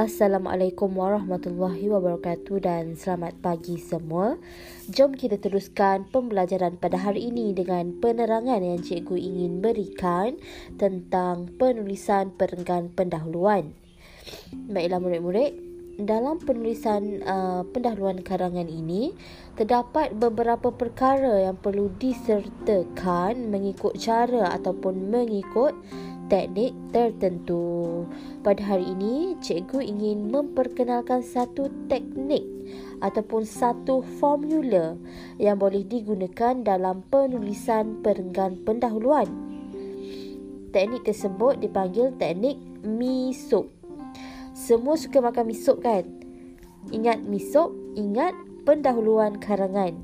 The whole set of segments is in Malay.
Assalamualaikum warahmatullahi wabarakatuh dan selamat pagi semua. Jom kita teruskan pembelajaran pada hari ini dengan penerangan yang cikgu ingin berikan tentang penulisan perenggan pendahuluan. Baiklah murid-murid, dalam penulisan uh, pendahuluan karangan ini terdapat beberapa perkara yang perlu disertakan mengikut cara ataupun mengikut teknik tertentu. Pada hari ini, cikgu ingin memperkenalkan satu teknik ataupun satu formula yang boleh digunakan dalam penulisan perenggan pendahuluan. Teknik tersebut dipanggil teknik misop. Semua suka makan misop kan? Ingat misop, ingat pendahuluan karangan.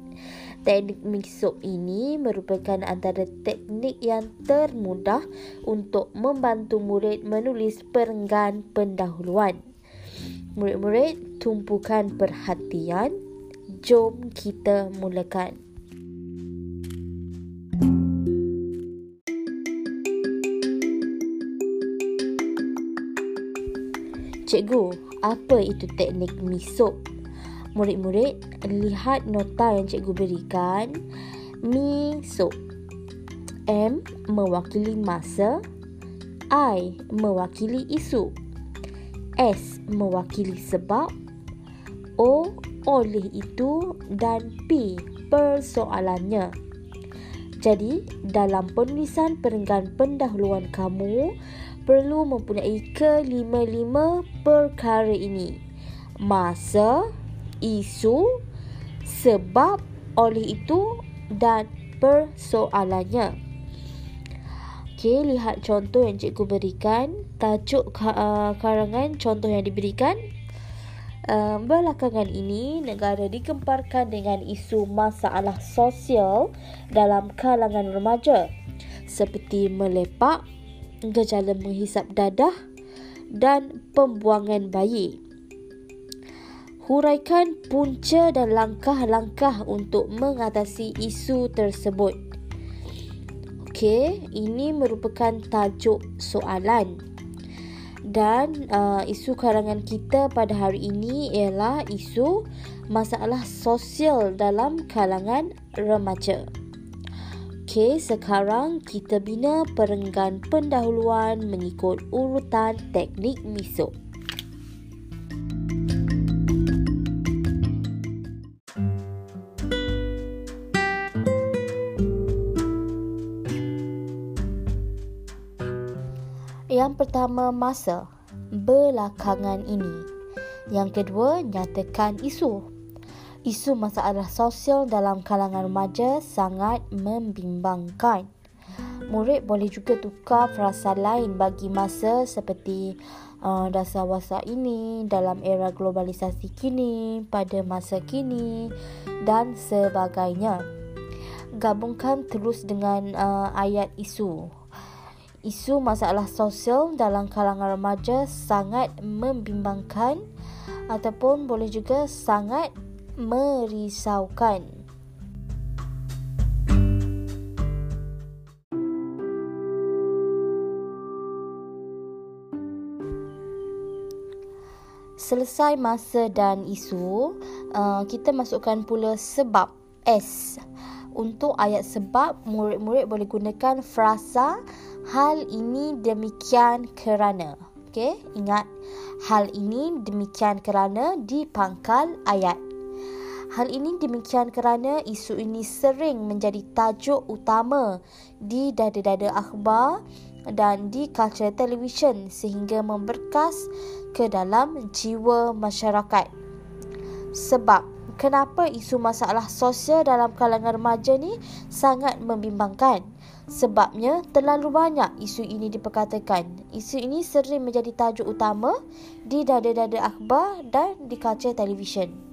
Teknik mixup ini merupakan antara teknik yang termudah untuk membantu murid menulis perenggan pendahuluan. Murid-murid, tumpukan perhatian. Jom kita mulakan. Cikgu, apa itu teknik mixup? Murid-murid lihat nota yang cikgu berikan. Mi so M mewakili masa. I mewakili isu. S mewakili sebab. O oleh itu dan P persoalannya. Jadi dalam penulisan perenggan pendahuluan kamu perlu mempunyai kelima-lima perkara ini. Masa isu sebab oleh itu dan persoalannya. Okey, lihat contoh yang cikgu berikan. Tajuk uh, karangan contoh yang diberikan. Uh, belakangan ini, negara dikemparkan dengan isu masalah sosial dalam kalangan remaja. Seperti melepak, gejala menghisap dadah dan pembuangan bayi huraikan punca dan langkah-langkah untuk mengatasi isu tersebut. Okey, ini merupakan tajuk soalan. Dan uh, isu karangan kita pada hari ini ialah isu masalah sosial dalam kalangan remaja. Okey, sekarang kita bina perenggan pendahuluan mengikut urutan teknik misuk. Yang pertama, masa belakangan ini. Yang kedua, nyatakan isu. Isu masalah sosial dalam kalangan remaja sangat membimbangkan. Murid boleh juga tukar frasa lain bagi masa seperti uh, dasar wasa ini dalam era globalisasi kini, pada masa kini dan sebagainya. Gabungkan terus dengan uh, ayat isu isu masalah sosial dalam kalangan remaja sangat membimbangkan ataupun boleh juga sangat merisaukan. Selesai masa dan isu, uh, kita masukkan pula sebab S. Untuk ayat sebab, murid-murid boleh gunakan frasa hal ini demikian kerana. Okey, ingat hal ini demikian kerana di pangkal ayat. Hal ini demikian kerana isu ini sering menjadi tajuk utama di dada-dada akhbar dan di kaca televisyen sehingga memberkas ke dalam jiwa masyarakat. Sebab kenapa isu masalah sosial dalam kalangan remaja ni sangat membimbangkan? Sebabnya terlalu banyak isu ini diperkatakan. Isu ini sering menjadi tajuk utama di dada-dada akhbar dan di kaca televisyen.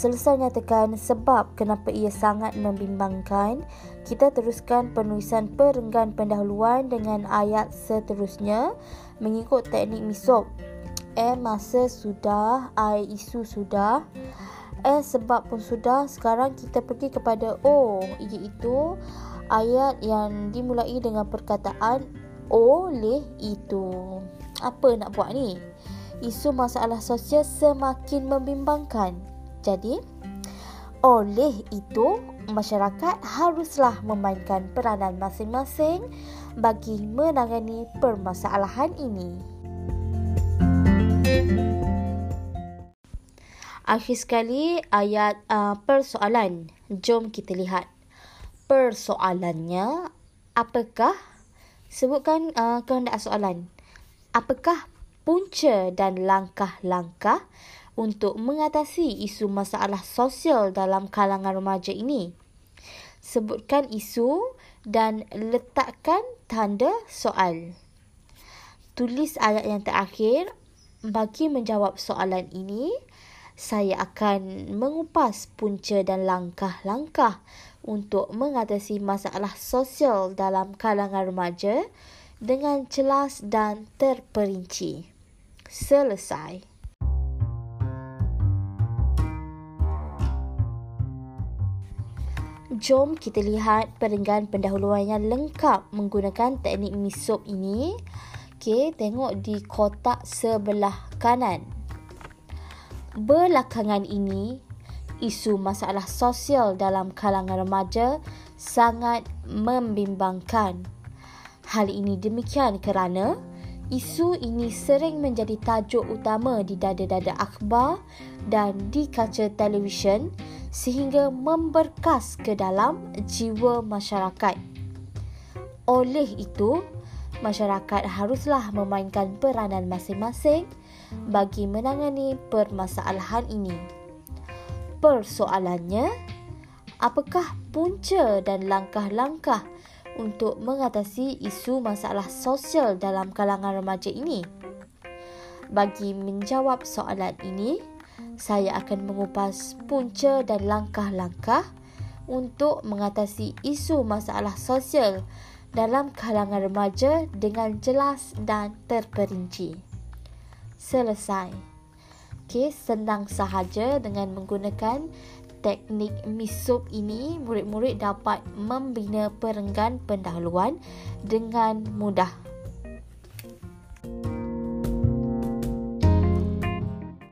Selesai nyatakan sebab kenapa ia sangat membimbangkan, kita teruskan penulisan perenggan pendahuluan dengan ayat seterusnya mengikut teknik misop M masa sudah, I isu sudah. S sebab pun sudah. Sekarang kita pergi kepada O iaitu ayat yang dimulai dengan perkataan oleh itu. Apa nak buat ni? Isu masalah sosial semakin membimbangkan. Jadi, oleh itu, masyarakat haruslah memainkan peranan masing-masing bagi menangani permasalahan ini. Akhir sekali ayat uh, persoalan. Jom kita lihat. Persoalannya apakah? Sebutkan uh, kehendak soalan. Apakah punca dan langkah-langkah untuk mengatasi isu masalah sosial dalam kalangan remaja ini? Sebutkan isu dan letakkan tanda soal. Tulis ayat yang terakhir bagi menjawab soalan ini saya akan mengupas punca dan langkah-langkah untuk mengatasi masalah sosial dalam kalangan remaja dengan jelas dan terperinci. Selesai. Jom kita lihat perenggan pendahuluan yang lengkap menggunakan teknik misop ini. Okey, tengok di kotak sebelah kanan. Belakangan ini, isu masalah sosial dalam kalangan remaja sangat membimbangkan. Hal ini demikian kerana isu ini sering menjadi tajuk utama di dada-dada akhbar dan di kaca televisyen sehingga memberkas ke dalam jiwa masyarakat. Oleh itu, masyarakat haruslah memainkan peranan masing-masing bagi menangani permasalahan ini. Persoalannya, apakah punca dan langkah-langkah untuk mengatasi isu masalah sosial dalam kalangan remaja ini? Bagi menjawab soalan ini, saya akan mengupas punca dan langkah-langkah untuk mengatasi isu masalah sosial dalam kalangan remaja dengan jelas dan terperinci selesai. Okey, senang sahaja dengan menggunakan teknik misop ini, murid-murid dapat membina perenggan pendahuluan dengan mudah.